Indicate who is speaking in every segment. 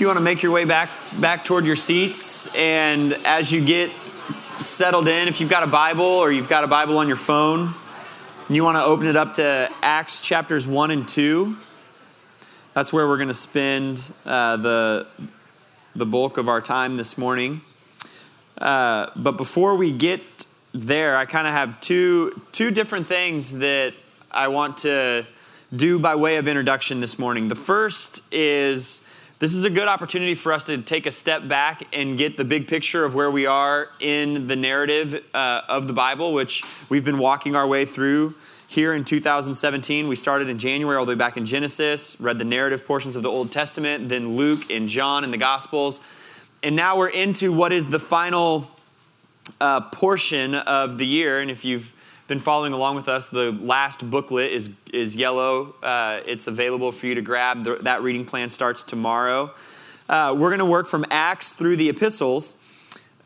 Speaker 1: you want to make your way back back toward your seats, and as you get settled in, if you've got a Bible or you've got a Bible on your phone, and you want to open it up to Acts chapters one and two. That's where we're going to spend uh, the the bulk of our time this morning. Uh, but before we get there, I kind of have two two different things that I want to do by way of introduction this morning. The first is this is a good opportunity for us to take a step back and get the big picture of where we are in the narrative uh, of the Bible, which we've been walking our way through here in 2017. We started in January, all the way back in Genesis, read the narrative portions of the Old Testament, then Luke and John and the Gospels. And now we're into what is the final uh, portion of the year. And if you've been following along with us, the last booklet is, is yellow. Uh, it's available for you to grab. The, that reading plan starts tomorrow. Uh, we're going to work from Acts through the epistles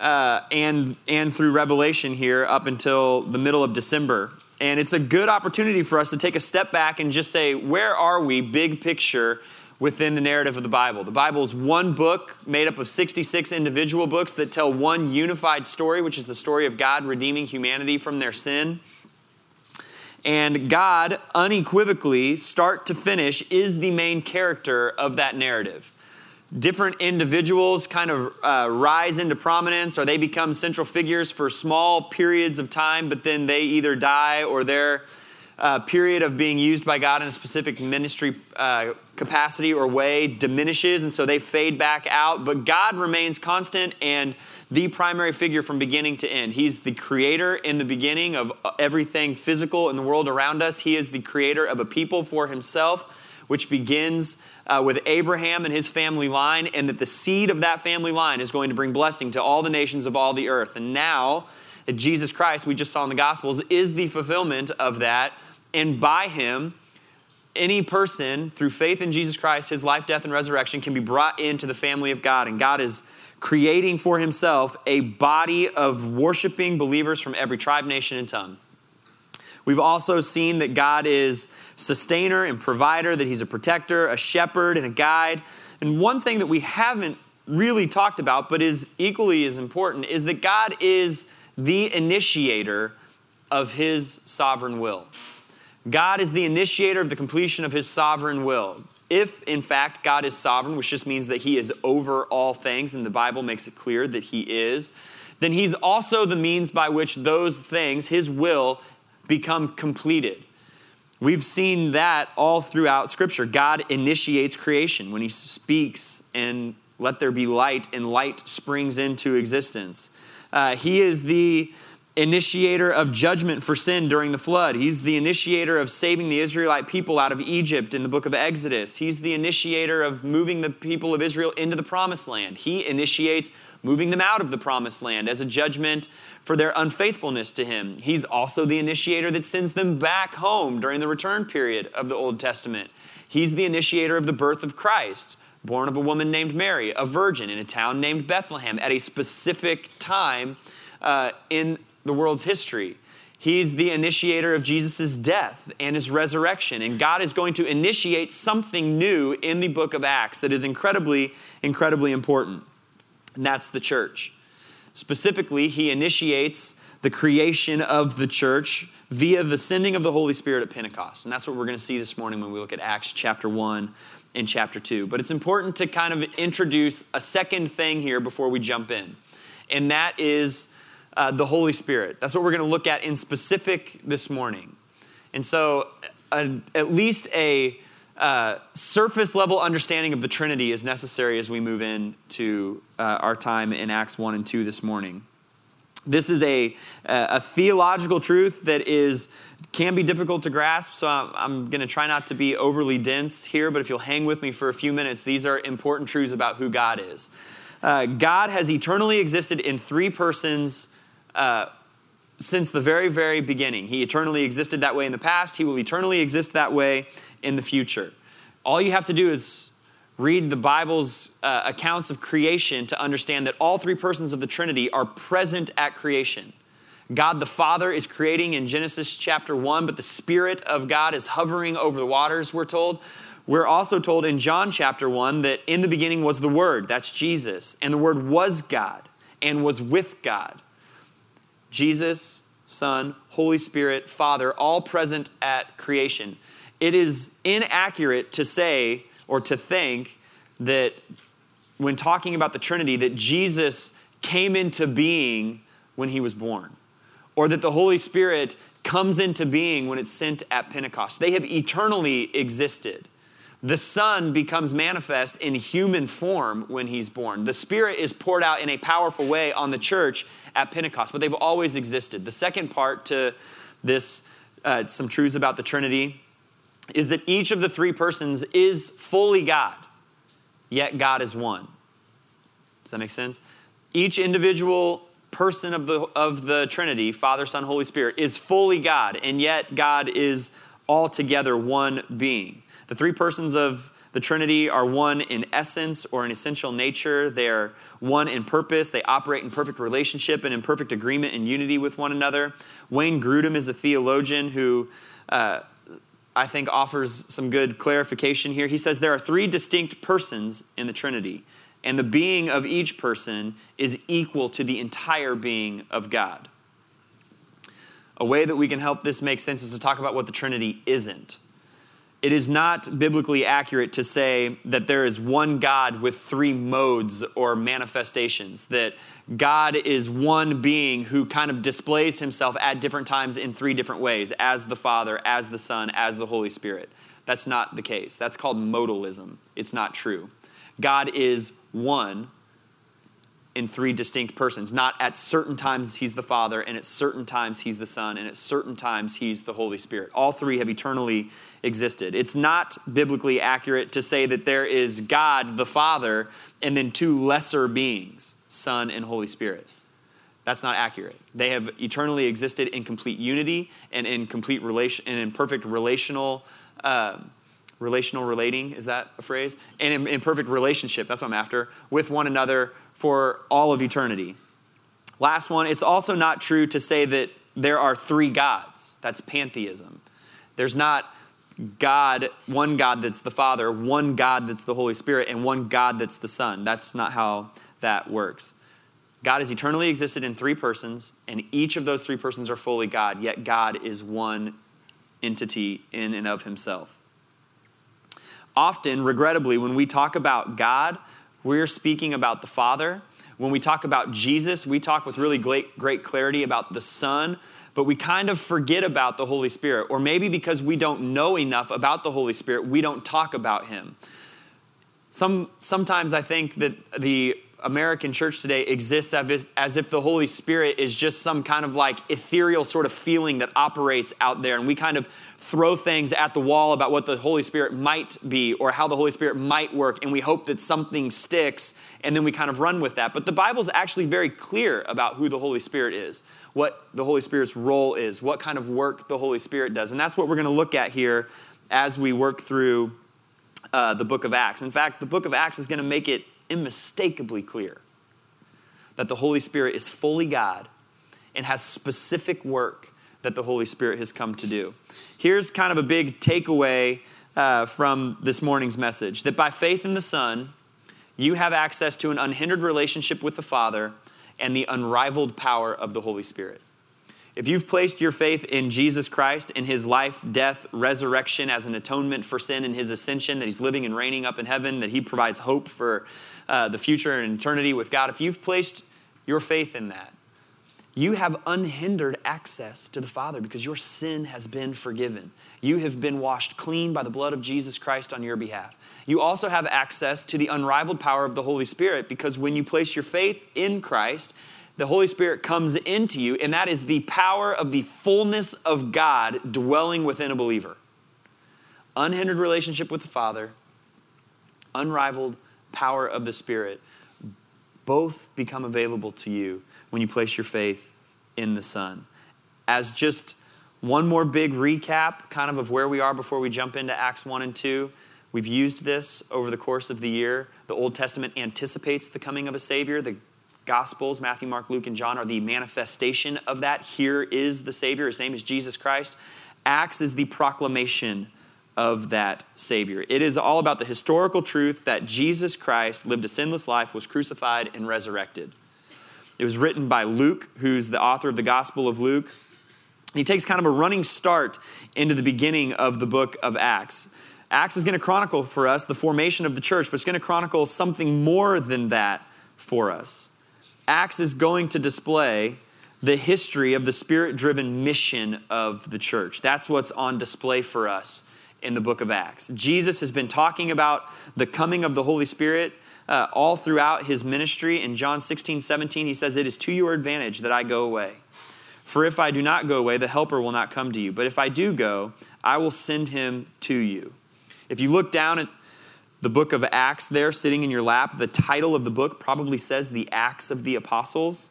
Speaker 1: uh, and, and through Revelation here up until the middle of December. And it's a good opportunity for us to take a step back and just say, where are we, big picture, within the narrative of the Bible? The Bible is one book made up of 66 individual books that tell one unified story, which is the story of God redeeming humanity from their sin. And God, unequivocally, start to finish, is the main character of that narrative. Different individuals kind of uh, rise into prominence or they become central figures for small periods of time, but then they either die or their uh, period of being used by God in a specific ministry uh, capacity or way diminishes, and so they fade back out. But God remains constant and the primary figure from beginning to end. He's the creator in the beginning of everything physical in the world around us. He is the creator of a people for himself, which begins uh, with Abraham and his family line, and that the seed of that family line is going to bring blessing to all the nations of all the earth. And now, that Jesus Christ, we just saw in the Gospels, is the fulfillment of that. And by him, any person, through faith in Jesus Christ, his life, death, and resurrection, can be brought into the family of God. And God is creating for himself a body of worshiping believers from every tribe, nation, and tongue. We've also seen that God is sustainer and provider, that he's a protector, a shepherd, and a guide. And one thing that we haven't really talked about, but is equally as important, is that God is the initiator of his sovereign will. God is the initiator of the completion of his sovereign will. If, in fact, God is sovereign, which just means that he is over all things, and the Bible makes it clear that he is, then he's also the means by which those things, his will, become completed. We've seen that all throughout Scripture. God initiates creation when he speaks and let there be light, and light springs into existence. Uh, he is the initiator of judgment for sin during the flood. He's the initiator of saving the Israelite people out of Egypt in the book of Exodus. He's the initiator of moving the people of Israel into the promised land. He initiates moving them out of the promised land as a judgment for their unfaithfulness to him. He's also the initiator that sends them back home during the return period of the Old Testament. He's the initiator of the birth of Christ born of a woman named Mary, a virgin in a town named Bethlehem at a specific time uh, in the world's history. He's the initiator of Jesus' death and his resurrection. And God is going to initiate something new in the book of Acts that is incredibly, incredibly important. And that's the church. Specifically, he initiates the creation of the church via the sending of the Holy Spirit at Pentecost. And that's what we're going to see this morning when we look at Acts chapter 1 and chapter 2. But it's important to kind of introduce a second thing here before we jump in. And that is uh, the Holy Spirit. That's what we're going to look at in specific this morning. And so, uh, at least a uh, surface level understanding of the Trinity is necessary as we move into uh, our time in Acts 1 and 2 this morning. This is a, a theological truth that is can be difficult to grasp, so I'm, I'm going to try not to be overly dense here, but if you'll hang with me for a few minutes, these are important truths about who God is. Uh, God has eternally existed in three persons uh, since the very, very beginning. He eternally existed that way in the past, He will eternally exist that way in the future. All you have to do is read the Bible's uh, accounts of creation to understand that all three persons of the Trinity are present at creation. God the Father is creating in Genesis chapter 1, but the Spirit of God is hovering over the waters, we're told. We're also told in John chapter 1 that in the beginning was the Word, that's Jesus, and the Word was God and was with God. Jesus, Son, Holy Spirit, Father, all present at creation. It is inaccurate to say or to think that when talking about the Trinity, that Jesus came into being when he was born, or that the Holy Spirit comes into being when it's sent at Pentecost. They have eternally existed. The Son becomes manifest in human form when he's born. The Spirit is poured out in a powerful way on the church at Pentecost, but they've always existed. The second part to this, uh, some truths about the Trinity, is that each of the three persons is fully God, yet God is one. Does that make sense? Each individual person of the, of the Trinity, Father, Son, Holy Spirit, is fully God, and yet God is altogether one being. The three persons of the Trinity are one in essence or in essential nature. They are one in purpose. They operate in perfect relationship and in perfect agreement and unity with one another. Wayne Grudem is a theologian who uh, I think offers some good clarification here. He says there are three distinct persons in the Trinity, and the being of each person is equal to the entire being of God. A way that we can help this make sense is to talk about what the Trinity isn't it is not biblically accurate to say that there is one God with three modes or manifestations, that God is one being who kind of displays himself at different times in three different ways as the Father, as the Son, as the Holy Spirit. That's not the case. That's called modalism. It's not true. God is one in three distinct persons. Not at certain times he's the Father, and at certain times he's the Son, and at certain times he's the Holy Spirit. All three have eternally existed. It's not biblically accurate to say that there is God the Father and then two lesser beings, Son and Holy Spirit. That's not accurate. They have eternally existed in complete unity and in complete relation and in perfect relational. Uh, relational relating is that a phrase and in, in perfect relationship that's what i'm after with one another for all of eternity. Last one, it's also not true to say that there are three gods. That's pantheism. There's not God, one God that's the Father, one God that's the Holy Spirit, and one God that's the Son. That's not how that works. God has eternally existed in three persons, and each of those three persons are fully God, yet God is one entity in and of himself. Often, regrettably, when we talk about God, we're speaking about the Father. When we talk about Jesus, we talk with really great, great clarity about the Son, but we kind of forget about the Holy Spirit. Or maybe because we don't know enough about the Holy Spirit, we don't talk about Him. Some, sometimes I think that the American church today exists as if the Holy Spirit is just some kind of like ethereal sort of feeling that operates out there. And we kind of throw things at the wall about what the Holy Spirit might be or how the Holy Spirit might work. And we hope that something sticks and then we kind of run with that. But the Bible is actually very clear about who the Holy Spirit is, what the Holy Spirit's role is, what kind of work the Holy Spirit does. And that's what we're going to look at here as we work through uh, the book of Acts. In fact, the book of Acts is going to make it unmistakably clear that the Holy Spirit is fully God and has specific work that the Holy Spirit has come to do. Here's kind of a big takeaway uh, from this morning's message that by faith in the Son, you have access to an unhindered relationship with the Father and the unrivaled power of the Holy Spirit. If you've placed your faith in Jesus Christ, in his life, death, resurrection as an atonement for sin, and his ascension, that he's living and reigning up in heaven, that he provides hope for uh, the future and eternity with God, if you've placed your faith in that, you have unhindered access to the Father because your sin has been forgiven. You have been washed clean by the blood of Jesus Christ on your behalf. You also have access to the unrivaled power of the Holy Spirit because when you place your faith in Christ, the Holy Spirit comes into you, and that is the power of the fullness of God dwelling within a believer. Unhindered relationship with the Father, unrivaled power of the Spirit both become available to you when you place your faith in the Son. As just one more big recap, kind of of where we are before we jump into Acts 1 and 2. We've used this over the course of the year. The Old Testament anticipates the coming of a Savior. The Gospels, Matthew, Mark, Luke, and John, are the manifestation of that. Here is the Savior. His name is Jesus Christ. Acts is the proclamation of that Savior. It is all about the historical truth that Jesus Christ lived a sinless life, was crucified, and resurrected. It was written by Luke, who's the author of the Gospel of Luke. He takes kind of a running start into the beginning of the book of Acts. Acts is going to chronicle for us the formation of the church, but it's going to chronicle something more than that for us. Acts is going to display the history of the spirit driven mission of the church. That's what's on display for us in the book of Acts. Jesus has been talking about the coming of the Holy Spirit uh, all throughout his ministry. In John 16, 17, he says, It is to your advantage that I go away. For if I do not go away, the Helper will not come to you. But if I do go, I will send him to you. If you look down at the book of Acts there sitting in your lap, the title of the book probably says The Acts of the Apostles.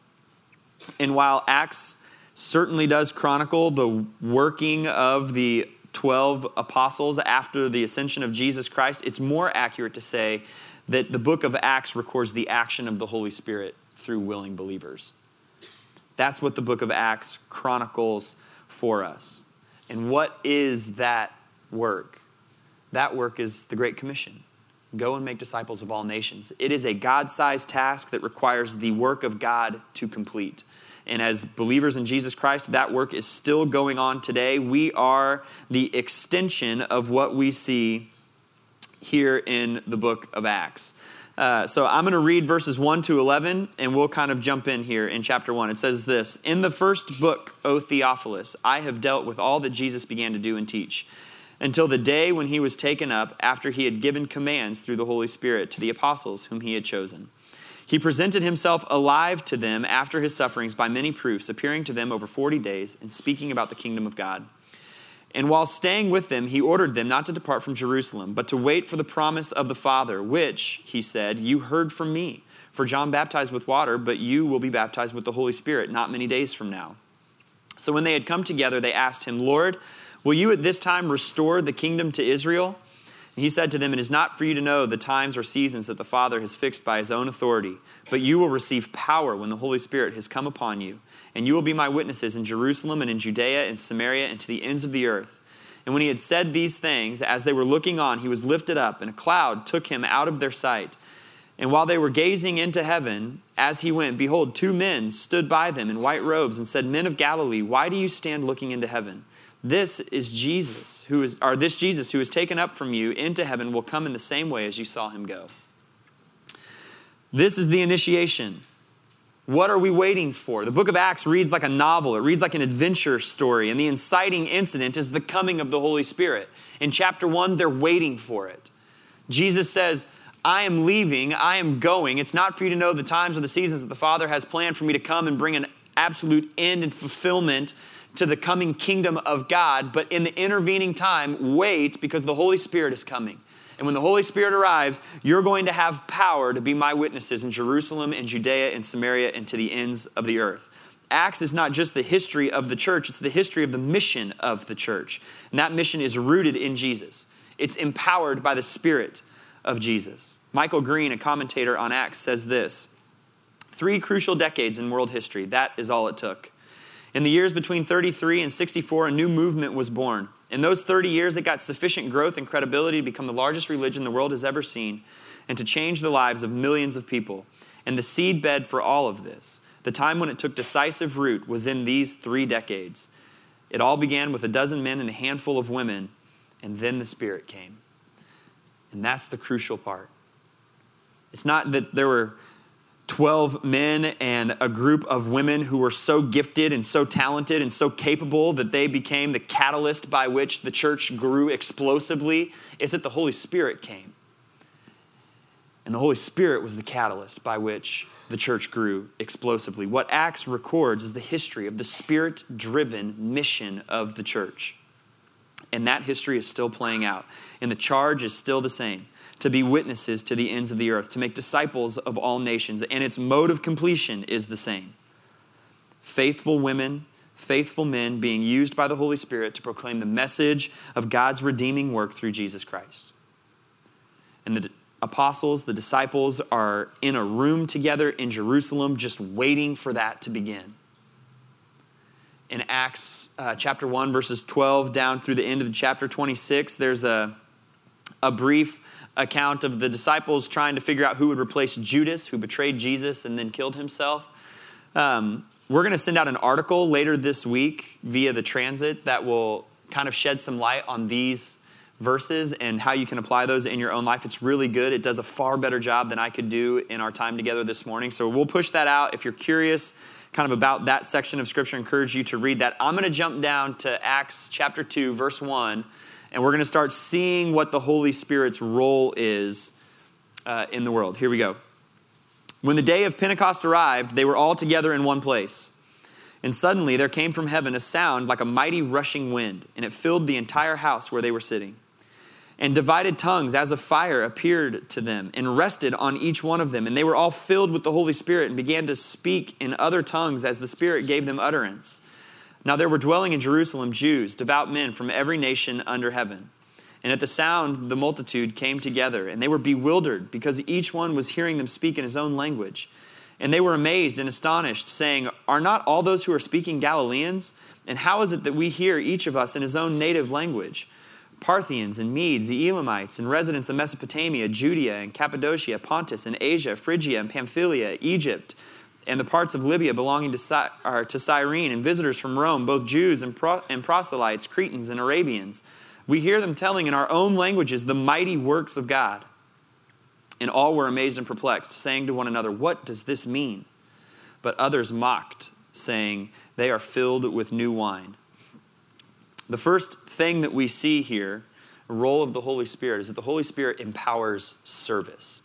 Speaker 1: And while Acts certainly does chronicle the working of the 12 apostles after the ascension of Jesus Christ, it's more accurate to say that the book of Acts records the action of the Holy Spirit through willing believers. That's what the book of Acts chronicles for us. And what is that work? That work is the Great Commission. Go and make disciples of all nations. It is a God sized task that requires the work of God to complete. And as believers in Jesus Christ, that work is still going on today. We are the extension of what we see here in the book of Acts. Uh, so I'm going to read verses 1 to 11, and we'll kind of jump in here in chapter 1. It says this In the first book, O Theophilus, I have dealt with all that Jesus began to do and teach until the day when he was taken up after he had given commands through the Holy Spirit to the apostles whom he had chosen. He presented himself alive to them after his sufferings by many proofs, appearing to them over 40 days and speaking about the kingdom of God. And while staying with them, he ordered them not to depart from Jerusalem, but to wait for the promise of the Father, which, he said, you heard from me. For John baptized with water, but you will be baptized with the Holy Spirit not many days from now. So when they had come together, they asked him, Lord, will you at this time restore the kingdom to Israel? And he said to them, It is not for you to know the times or seasons that the Father has fixed by his own authority, but you will receive power when the Holy Spirit has come upon you and you will be my witnesses in Jerusalem and in Judea and Samaria and to the ends of the earth. And when he had said these things, as they were looking on, he was lifted up, and a cloud took him out of their sight. And while they were gazing into heaven, as he went, behold, two men stood by them in white robes and said, Men of Galilee, why do you stand looking into heaven? This is Jesus, who is, or this Jesus who is taken up from you into heaven will come in the same way as you saw him go. This is the initiation. What are we waiting for? The book of Acts reads like a novel, it reads like an adventure story, and the inciting incident is the coming of the Holy Spirit. In chapter one, they're waiting for it. Jesus says, I am leaving, I am going. It's not for you to know the times or the seasons that the Father has planned for me to come and bring an absolute end and fulfillment to the coming kingdom of God. But in the intervening time, wait because the Holy Spirit is coming. And when the Holy Spirit arrives, you're going to have power to be my witnesses in Jerusalem and Judea and Samaria and to the ends of the earth. Acts is not just the history of the church, it's the history of the mission of the church. And that mission is rooted in Jesus, it's empowered by the Spirit of Jesus. Michael Green, a commentator on Acts, says this Three crucial decades in world history, that is all it took. In the years between 33 and 64, a new movement was born. In those 30 years, it got sufficient growth and credibility to become the largest religion the world has ever seen and to change the lives of millions of people. And the seedbed for all of this, the time when it took decisive root, was in these three decades. It all began with a dozen men and a handful of women, and then the Spirit came. And that's the crucial part. It's not that there were 12 men and a group of women who were so gifted and so talented and so capable that they became the catalyst by which the church grew explosively is that the Holy Spirit came. And the Holy Spirit was the catalyst by which the church grew explosively. What Acts records is the history of the spirit driven mission of the church. And that history is still playing out. And the charge is still the same to be witnesses to the ends of the earth, to make disciples of all nations. And its mode of completion is the same faithful women, faithful men being used by the Holy Spirit to proclaim the message of God's redeeming work through Jesus Christ. And the apostles, the disciples, are in a room together in Jerusalem just waiting for that to begin. in Acts uh, chapter 1, verses 12 down through the end of the chapter 26. There's a, a brief account of the disciples trying to figure out who would replace Judas, who betrayed Jesus and then killed himself. Um, we're going to send out an article later this week via the transit that will kind of shed some light on these verses and how you can apply those in your own life. It's really good. It does a far better job than I could do in our time together this morning. So we'll push that out. If you're curious, kind of about that section of Scripture, I encourage you to read that. I'm going to jump down to Acts chapter 2, verse 1, and we're going to start seeing what the Holy Spirit's role is uh, in the world. Here we go. When the day of Pentecost arrived, they were all together in one place. And suddenly there came from heaven a sound like a mighty rushing wind, and it filled the entire house where they were sitting. And divided tongues as of fire appeared to them and rested on each one of them. And they were all filled with the Holy Spirit and began to speak in other tongues as the Spirit gave them utterance. Now there were dwelling in Jerusalem Jews, devout men from every nation under heaven. And at the sound, the multitude came together, and they were bewildered because each one was hearing them speak in his own language. And they were amazed and astonished, saying, Are not all those who are speaking Galileans? And how is it that we hear each of us in his own native language? Parthians and Medes, the Elamites, and residents of Mesopotamia, Judea and Cappadocia, Pontus and Asia, Phrygia and Pamphylia, Egypt, and the parts of Libya belonging to, Cy- to Cyrene, and visitors from Rome, both Jews and, pro- and proselytes, Cretans and Arabians. We hear them telling in our own languages the mighty works of God. And all were amazed and perplexed, saying to one another, What does this mean? But others mocked, saying, They are filled with new wine. The first thing that we see here, role of the Holy Spirit, is that the Holy Spirit empowers service.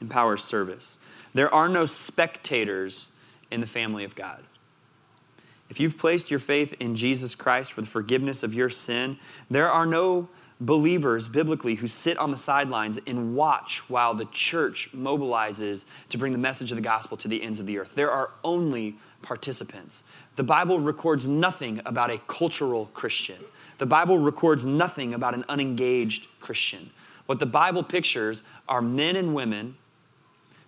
Speaker 1: Empowers service. There are no spectators in the family of God. If you've placed your faith in Jesus Christ for the forgiveness of your sin, there are no believers biblically who sit on the sidelines and watch while the church mobilizes to bring the message of the gospel to the ends of the earth. There are only participants. The Bible records nothing about a cultural Christian. The Bible records nothing about an unengaged Christian. What the Bible pictures are men and women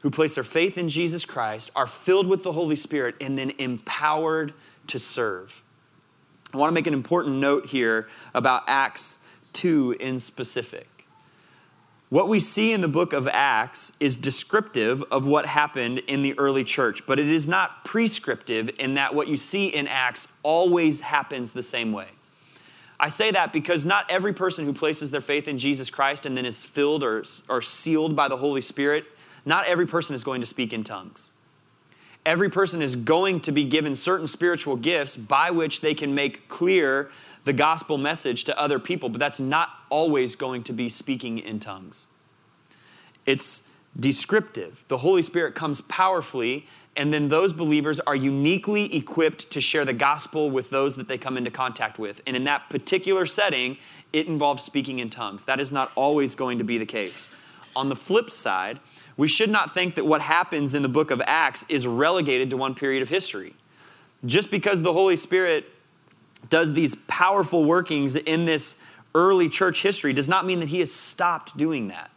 Speaker 1: who place their faith in Jesus Christ, are filled with the Holy Spirit, and then empowered to serve. I want to make an important note here about Acts 2 in specific. What we see in the book of Acts is descriptive of what happened in the early church, but it is not prescriptive in that what you see in Acts always happens the same way. I say that because not every person who places their faith in Jesus Christ and then is filled or, or sealed by the Holy Spirit, not every person is going to speak in tongues every person is going to be given certain spiritual gifts by which they can make clear the gospel message to other people, but that's not always going to be speaking in tongues. It's descriptive. The Holy Spirit comes powerfully, and then those believers are uniquely equipped to share the gospel with those that they come into contact with. And in that particular setting, it involves speaking in tongues. That is not always going to be the case. On the flip side, we should not think that what happens in the book of Acts is relegated to one period of history. Just because the Holy Spirit does these powerful workings in this early church history does not mean that he has stopped doing that.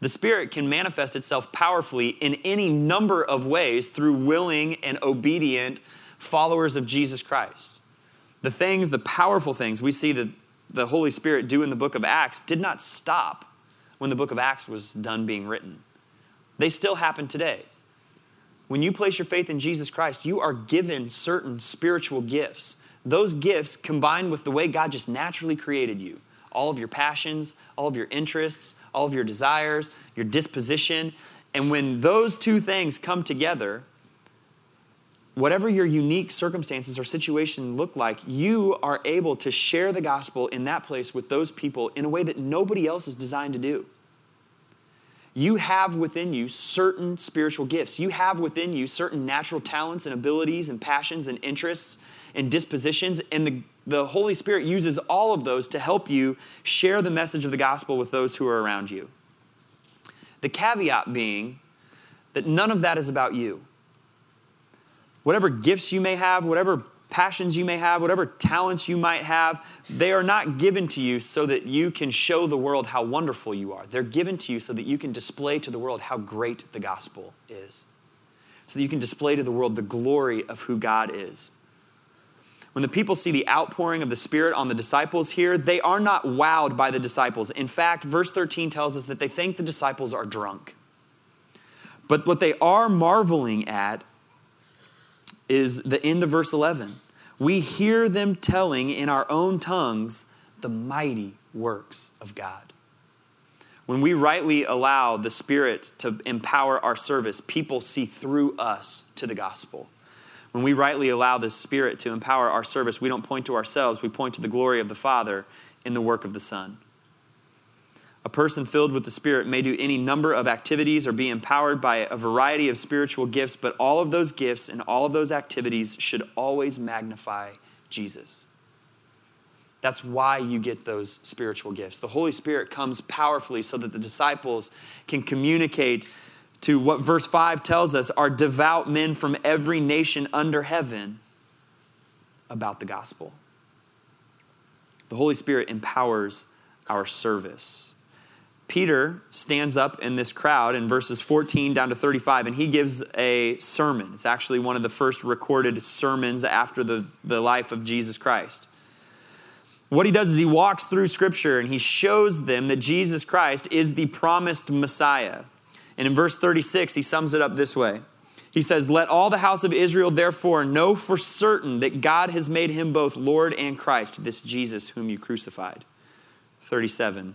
Speaker 1: The Spirit can manifest itself powerfully in any number of ways through willing and obedient followers of Jesus Christ. The things, the powerful things we see that the Holy Spirit do in the book of Acts did not stop when the book of Acts was done being written. They still happen today. When you place your faith in Jesus Christ, you are given certain spiritual gifts. Those gifts combined with the way God just naturally created you all of your passions, all of your interests, all of your desires, your disposition. And when those two things come together, whatever your unique circumstances or situation look like, you are able to share the gospel in that place with those people in a way that nobody else is designed to do. You have within you certain spiritual gifts. You have within you certain natural talents and abilities and passions and interests and dispositions. And the, the Holy Spirit uses all of those to help you share the message of the gospel with those who are around you. The caveat being that none of that is about you. Whatever gifts you may have, whatever passions you may have, whatever talents you might have, they are not given to you so that you can show the world how wonderful you are. They're given to you so that you can display to the world how great the gospel is. so that you can display to the world the glory of who God is. When the people see the outpouring of the Spirit on the disciples here, they are not wowed by the disciples. In fact, verse 13 tells us that they think the disciples are drunk. But what they are marveling at is the end of verse 11. We hear them telling in our own tongues the mighty works of God. When we rightly allow the Spirit to empower our service, people see through us to the gospel. When we rightly allow the Spirit to empower our service, we don't point to ourselves, we point to the glory of the Father in the work of the Son. A person filled with the Spirit may do any number of activities or be empowered by a variety of spiritual gifts, but all of those gifts and all of those activities should always magnify Jesus. That's why you get those spiritual gifts. The Holy Spirit comes powerfully so that the disciples can communicate to what verse 5 tells us are devout men from every nation under heaven about the gospel. The Holy Spirit empowers our service. Peter stands up in this crowd in verses 14 down to 35, and he gives a sermon. It's actually one of the first recorded sermons after the, the life of Jesus Christ. What he does is he walks through Scripture and he shows them that Jesus Christ is the promised Messiah. And in verse 36, he sums it up this way He says, Let all the house of Israel therefore know for certain that God has made him both Lord and Christ, this Jesus whom you crucified. 37.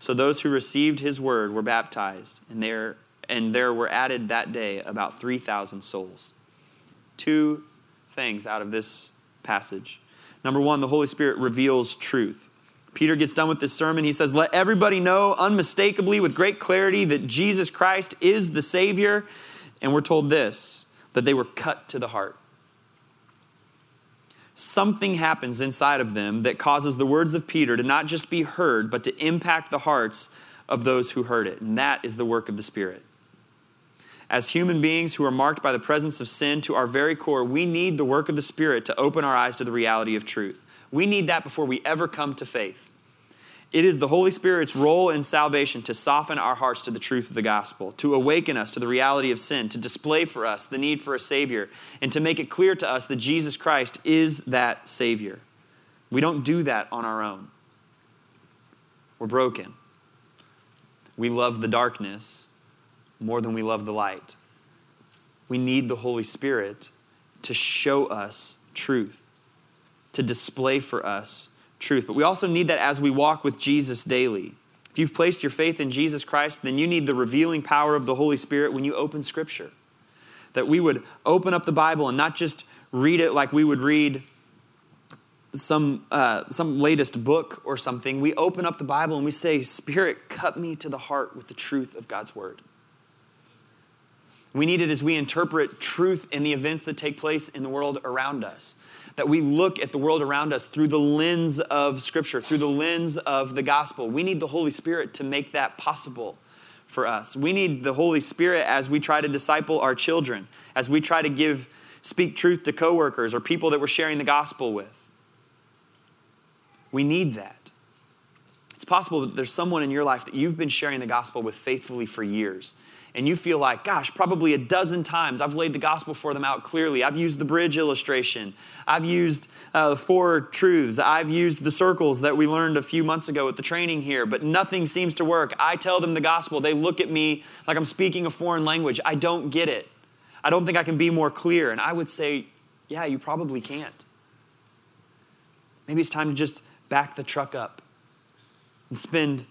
Speaker 1: So those who received his word were baptized, and there, and there were added that day about 3,000 souls. Two things out of this passage. Number one, the Holy Spirit reveals truth. Peter gets done with this sermon. He says, Let everybody know unmistakably with great clarity that Jesus Christ is the Savior. And we're told this that they were cut to the heart. Something happens inside of them that causes the words of Peter to not just be heard, but to impact the hearts of those who heard it. And that is the work of the Spirit. As human beings who are marked by the presence of sin to our very core, we need the work of the Spirit to open our eyes to the reality of truth. We need that before we ever come to faith. It is the Holy Spirit's role in salvation to soften our hearts to the truth of the gospel, to awaken us to the reality of sin, to display for us the need for a Savior, and to make it clear to us that Jesus Christ is that Savior. We don't do that on our own. We're broken. We love the darkness more than we love the light. We need the Holy Spirit to show us truth to display for us truth. But we also need that as we walk with Jesus daily. If you've placed your faith in Jesus Christ, then you need the revealing power of the Holy Spirit when you open Scripture. That we would open up the Bible and not just read it like we would read some, uh, some latest book or something. We open up the Bible and we say, Spirit, cut me to the heart with the truth of God's Word. We need it as we interpret truth in the events that take place in the world around us that we look at the world around us through the lens of Scripture, through the lens of the gospel. We need the Holy Spirit to make that possible for us. We need the Holy Spirit as we try to disciple our children, as we try to give speak truth to coworkers or people that we're sharing the gospel with. We need that. It's possible that there's someone in your life that you've been sharing the gospel with faithfully for years and you feel like, gosh, probably a dozen times I've laid the gospel for them out clearly. I've used the bridge illustration. I've used uh, the four truths. I've used the circles that we learned a few months ago at the training here, but nothing seems to work. I tell them the gospel. They look at me like I'm speaking a foreign language. I don't get it. I don't think I can be more clear. And I would say, yeah, you probably can't. Maybe it's time to just back the truck up and spend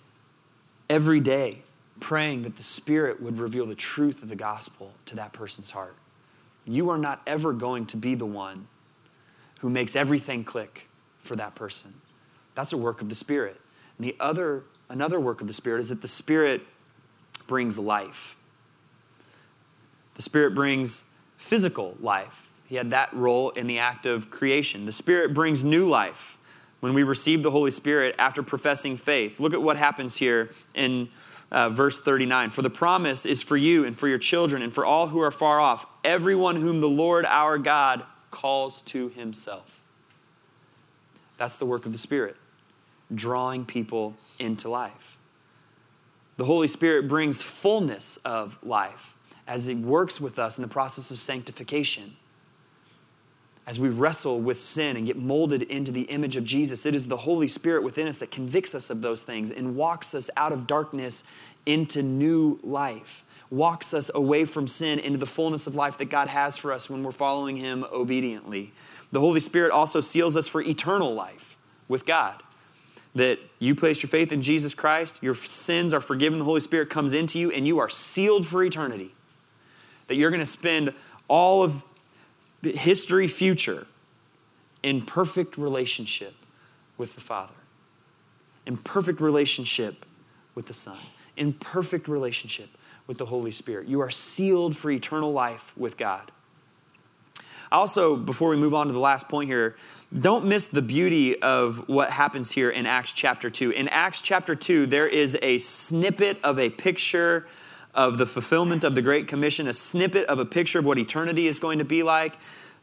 Speaker 1: every day praying that the Spirit would reveal the truth of the gospel to that person's heart. You are not ever going to be the one who makes everything click for that person. That's a work of the Spirit. And the other, another work of the Spirit is that the Spirit brings life. The Spirit brings physical life. He had that role in the act of creation. The Spirit brings new life when we receive the Holy Spirit after professing faith. Look at what happens here in uh, verse 39. For the promise is for you and for your children and for all who are far off, everyone whom the Lord our God calls to himself. That's the work of the Spirit, drawing people into life. The Holy Spirit brings fullness of life as it works with us in the process of sanctification as we wrestle with sin and get molded into the image of Jesus, it is the Holy Spirit within us that convicts us of those things and walks us out of darkness into new life, walks us away from sin into the fullness of life that God has for us when we're following Him obediently. The Holy Spirit also seals us for eternal life with God. That you place your faith in Jesus Christ, your sins are forgiven, the Holy Spirit comes into you, and you are sealed for eternity. That you're going to spend all of history future in perfect relationship with the Father, in perfect relationship with the Son, in perfect relationship with the Holy Spirit. You are sealed for eternal life with God. Also, before we move on to the last point here, don't miss the beauty of what happens here in Acts chapter 2. In Acts chapter 2, there is a snippet of a picture of the fulfillment of the Great Commission, a snippet of a picture of what eternity is going to be like.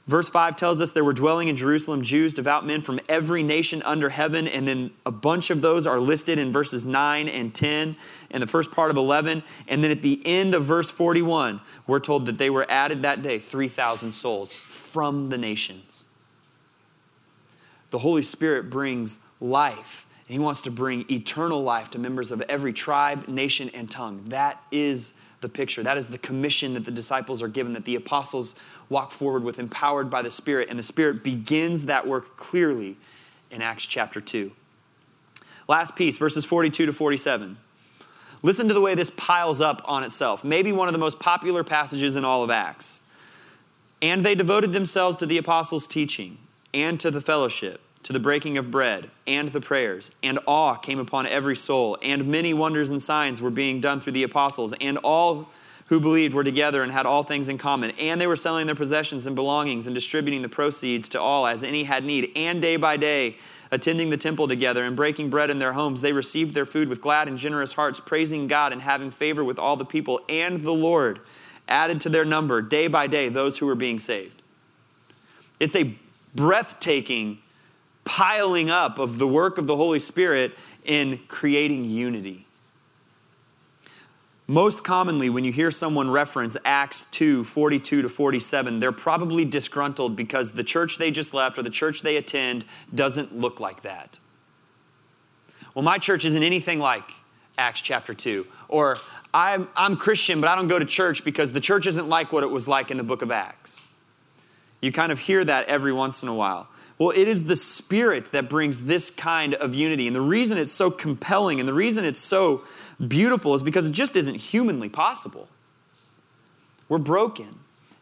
Speaker 1: Verse 5 tells us there were dwelling in Jerusalem Jews, devout men from every nation under heaven. And then a bunch of those are listed in verses 9 and 10 and the first part of 11. And then at the end of verse 41, we're told that they were added that day 3,000 souls from the nations. The Holy Spirit brings life and he wants to bring eternal life to members of every tribe, nation, and tongue. That is the picture. That is the commission that the disciples are given, that the apostles walk forward with, empowered by the Spirit. And the Spirit begins that work clearly in Acts chapter 2. Last piece, verses 42 to 47. Listen to the way this piles up on itself. Maybe one of the most popular passages in all of Acts. And they devoted themselves to the apostles' teaching and to the fellowship to the breaking of bread and the prayers, and awe came upon every soul, and many wonders and signs were being done through the apostles, and all who believed were together and had all things in common. And they were selling their possessions and belongings and distributing the proceeds to all as any had need. And day by day, attending the temple together and breaking bread in their homes, they received their food with glad and generous hearts, praising God and having favor with all the people. And the Lord added to their number day by day those who were being saved. It's a breathtaking piling up of the work of the Holy Spirit in creating unity. Most commonly, when you hear someone reference Acts 2 42 to 47, they're probably disgruntled because the church they just left or the church they attend doesn't look like that. Well, my church isn't anything like Acts chapter 2. Or I'm, I'm Christian, but I don't go to church because the church isn't like what it was like in the book of Acts. You kind of hear that every once in a while. Well, it is the Spirit that brings this kind of unity. And the reason it's so compelling and the reason it's so beautiful is because it just isn't humanly possible. We're broken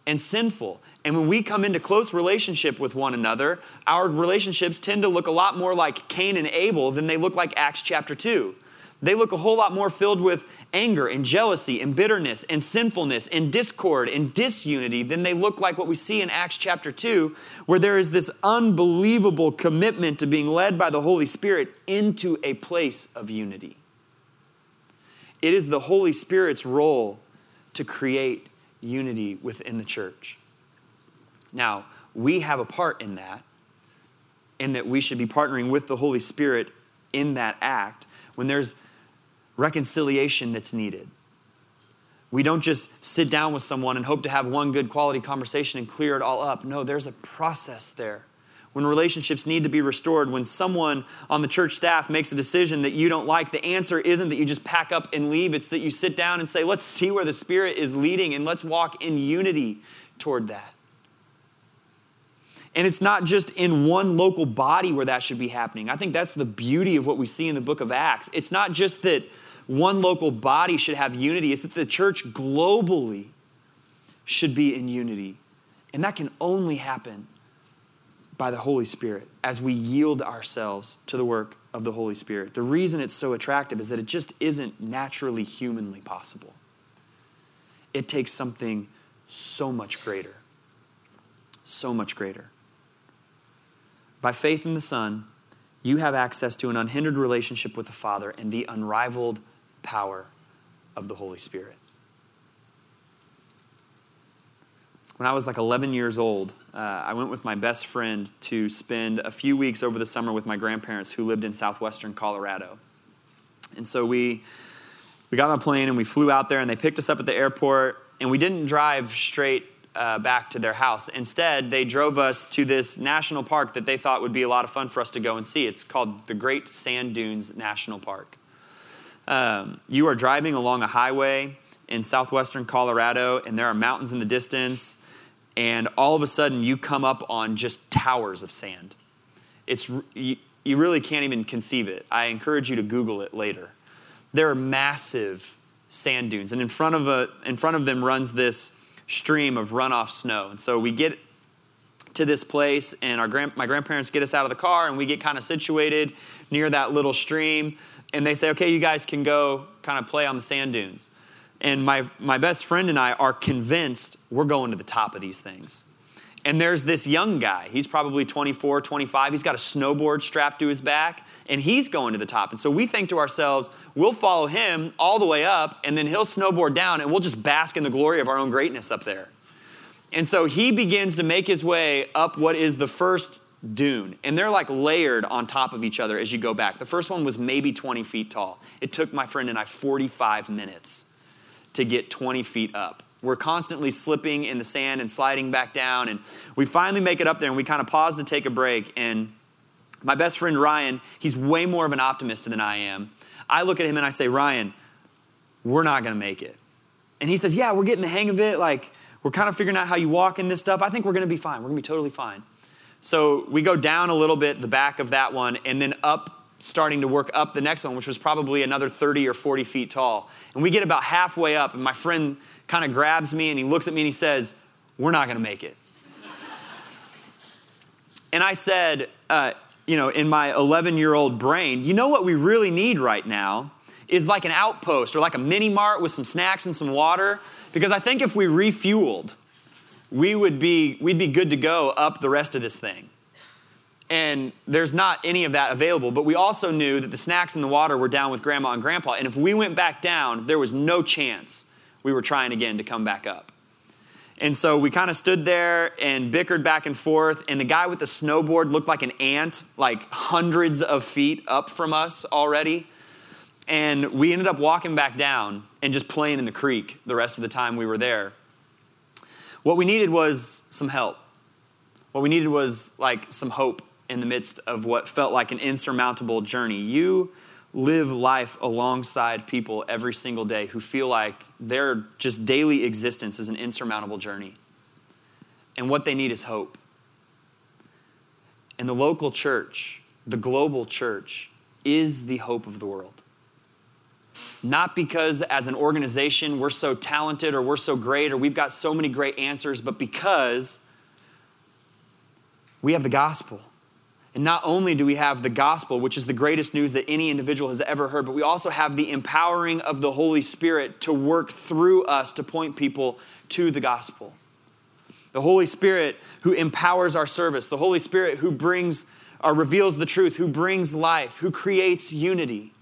Speaker 1: and sinful. And when we come into close relationship with one another, our relationships tend to look a lot more like Cain and Abel than they look like Acts chapter 2. They look a whole lot more filled with anger and jealousy and bitterness and sinfulness and discord and disunity than they look like what we see in Acts chapter 2, where there is this unbelievable commitment to being led by the Holy Spirit into a place of unity. It is the Holy Spirit's role to create unity within the church. Now, we have a part in that, in that we should be partnering with the Holy Spirit in that act. When there's reconciliation that's needed. We don't just sit down with someone and hope to have one good quality conversation and clear it all up. No, there's a process there. When relationships need to be restored, when someone on the church staff makes a decision that you don't like, the answer isn't that you just pack up and leave. It's that you sit down and say, let's see where the Spirit is leading and let's walk in unity toward that. And it's not just in one local body where that should be happening. I think that's the beauty of what we see in the book of Acts. It's not just that one local body should have unity, it's that the church globally should be in unity. And that can only happen by the Holy Spirit as we yield ourselves to the work of the Holy Spirit. The reason it's so attractive is that it just isn't naturally humanly possible. It takes something so much greater. so much greater. By faith in the Son, you have access to an unhindered relationship with the Father and the unrivaled power of the Holy Spirit. When I was like 11 years old, uh, I went with my best friend to spend a few weeks over the summer with my grandparents who lived in southwestern Colorado. And so we, we got on a plane and we flew out there, and they picked us up at the airport, and we didn't drive straight uh, back to their house. Instead, they drove us to this national park that they thought would be a lot of fun for us to go and see. It's called the Great Sand Dunes National Park. Um, you are driving along a highway in southwestern Colorado, and there are mountains in the distance and all of a sudden you come up on just towers of sand. It's, you, you really can't even conceive it. I encourage you to Google it later. There are massive sand dunes, and in front of, a, in front of them runs this stream of runoff snow. And so we get to this place, and our grand, my grandparents get us out of the car, and we get kind of situated near that little stream. And they say, okay, you guys can go kind of play on the sand dunes. And my, my best friend and I are convinced we're going to the top of these things. And there's this young guy. He's probably 24, 25. He's got a snowboard strapped to his back, and he's going to the top. And so we think to ourselves, we'll follow him all the way up, and then he'll snowboard down, and we'll just bask in the glory of our own greatness up there. And so he begins to make his way up what is the first dune. And they're like layered on top of each other as you go back. The first one was maybe 20 feet tall. It took my friend and I 45 minutes to get 20 feet up. We're constantly slipping in the sand and sliding back down. And we finally make it up there and we kind of pause to take a break. And my best friend Ryan, he's way more of an optimist than I am. I look at him and I say, Ryan, we're not going to make it. And he says, Yeah, we're getting the hang of it. Like, we're kind of figuring out how you walk in this stuff. I think we're going to be fine. We're going to be totally fine. So we go down a little bit, the back of that one, and then up starting to work up the next one, which was probably another 30 or 40 feet tall. And we get about halfway up, and my friend kind of grabs me and he looks at me and he says, We're not going to make it. and I said, uh, you know, in my 11 year old brain, you know what we really need right now is like an outpost or like a mini mart with some snacks and some water. Because I think if we refueled, we would be, we'd be good to go up the rest of this thing and there's not any of that available. But we also knew that the snacks and the water were down with grandma and grandpa. And if we went back down, there was no chance we were trying again to come back up. And so we kind of stood there and bickered back and forth. And the guy with the snowboard looked like an ant, like hundreds of feet up from us already. And we ended up walking back down and just playing in the creek the rest of the time we were there. What we needed was some help. What we needed was like some hope in the midst of what felt like an insurmountable journey. You live life alongside people every single day who feel like their just daily existence is an insurmountable journey. And what they need is hope. And the local church, the global church, is the hope of the world. Not because as an organization we're so talented or we're so great or we've got so many great answers, but because we have the gospel. And not only do we have the gospel, which is the greatest news that any individual has ever heard, but we also have the empowering of the Holy Spirit to work through us to point people to the gospel. The Holy Spirit who empowers our service, the Holy Spirit who brings or uh, reveals the truth, who brings life, who creates unity,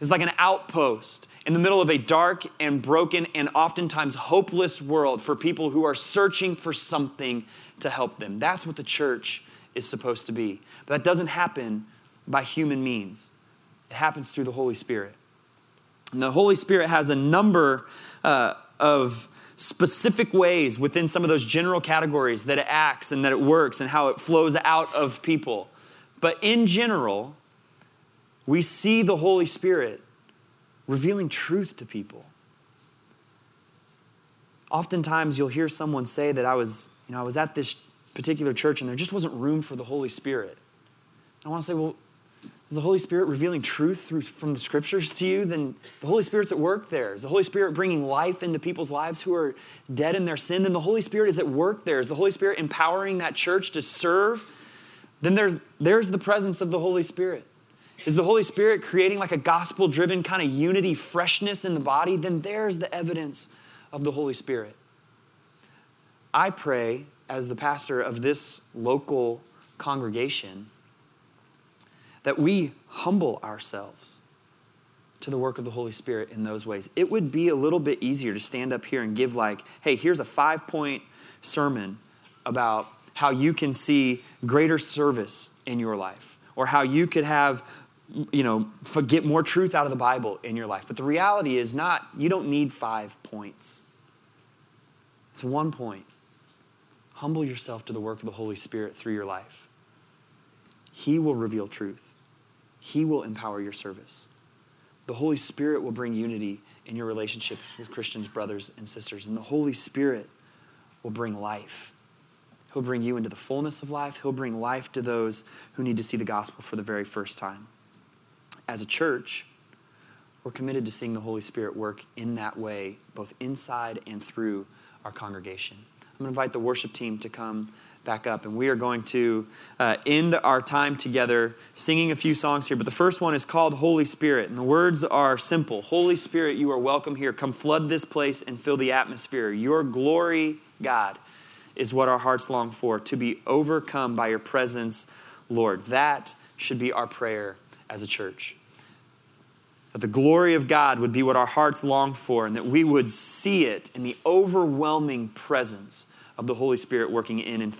Speaker 1: is like an outpost in the middle of a dark and broken and oftentimes hopeless world for people who are searching for something to help them. That's what the church is supposed to be. But that doesn't happen by human means, it happens through the Holy Spirit. And the Holy Spirit has a number uh, of specific ways within some of those general categories that it acts and that it works and how it flows out of people. But in general, we see the Holy Spirit revealing truth to people. Oftentimes, you'll hear someone say that I was, you know, I was at this particular church and there just wasn't room for the Holy Spirit. I want to say, well, is the Holy Spirit revealing truth through, from the scriptures to you? Then the Holy Spirit's at work there. Is the Holy Spirit bringing life into people's lives who are dead in their sin? Then the Holy Spirit is at work there. Is the Holy Spirit empowering that church to serve? Then there's, there's the presence of the Holy Spirit. Is the Holy Spirit creating like a gospel driven kind of unity, freshness in the body? Then there's the evidence of the Holy Spirit. I pray as the pastor of this local congregation, that we humble ourselves to the work of the Holy Spirit in those ways. It would be a little bit easier to stand up here and give, like, hey, here's a five point sermon about how you can see greater service in your life or how you could have you know get more truth out of the bible in your life. But the reality is not you don't need five points. It's one point humble yourself to the work of the holy spirit through your life he will reveal truth he will empower your service the holy spirit will bring unity in your relationships with christians brothers and sisters and the holy spirit will bring life He'll bring you into the fullness of life. He'll bring life to those who need to see the gospel for the very first time. As a church, we're committed to seeing the Holy Spirit work in that way, both inside and through our congregation. I'm going to invite the worship team to come back up, and we are going to uh, end our time together singing a few songs here. But the first one is called Holy Spirit, and the words are simple Holy Spirit, you are welcome here. Come flood this place and fill the atmosphere. Your glory, God is what our hearts long for, to be overcome by your presence, Lord. That should be our prayer as a church. That the glory of God would be what our hearts long for, and that we would see it in the overwhelming presence of the Holy Spirit working in and through.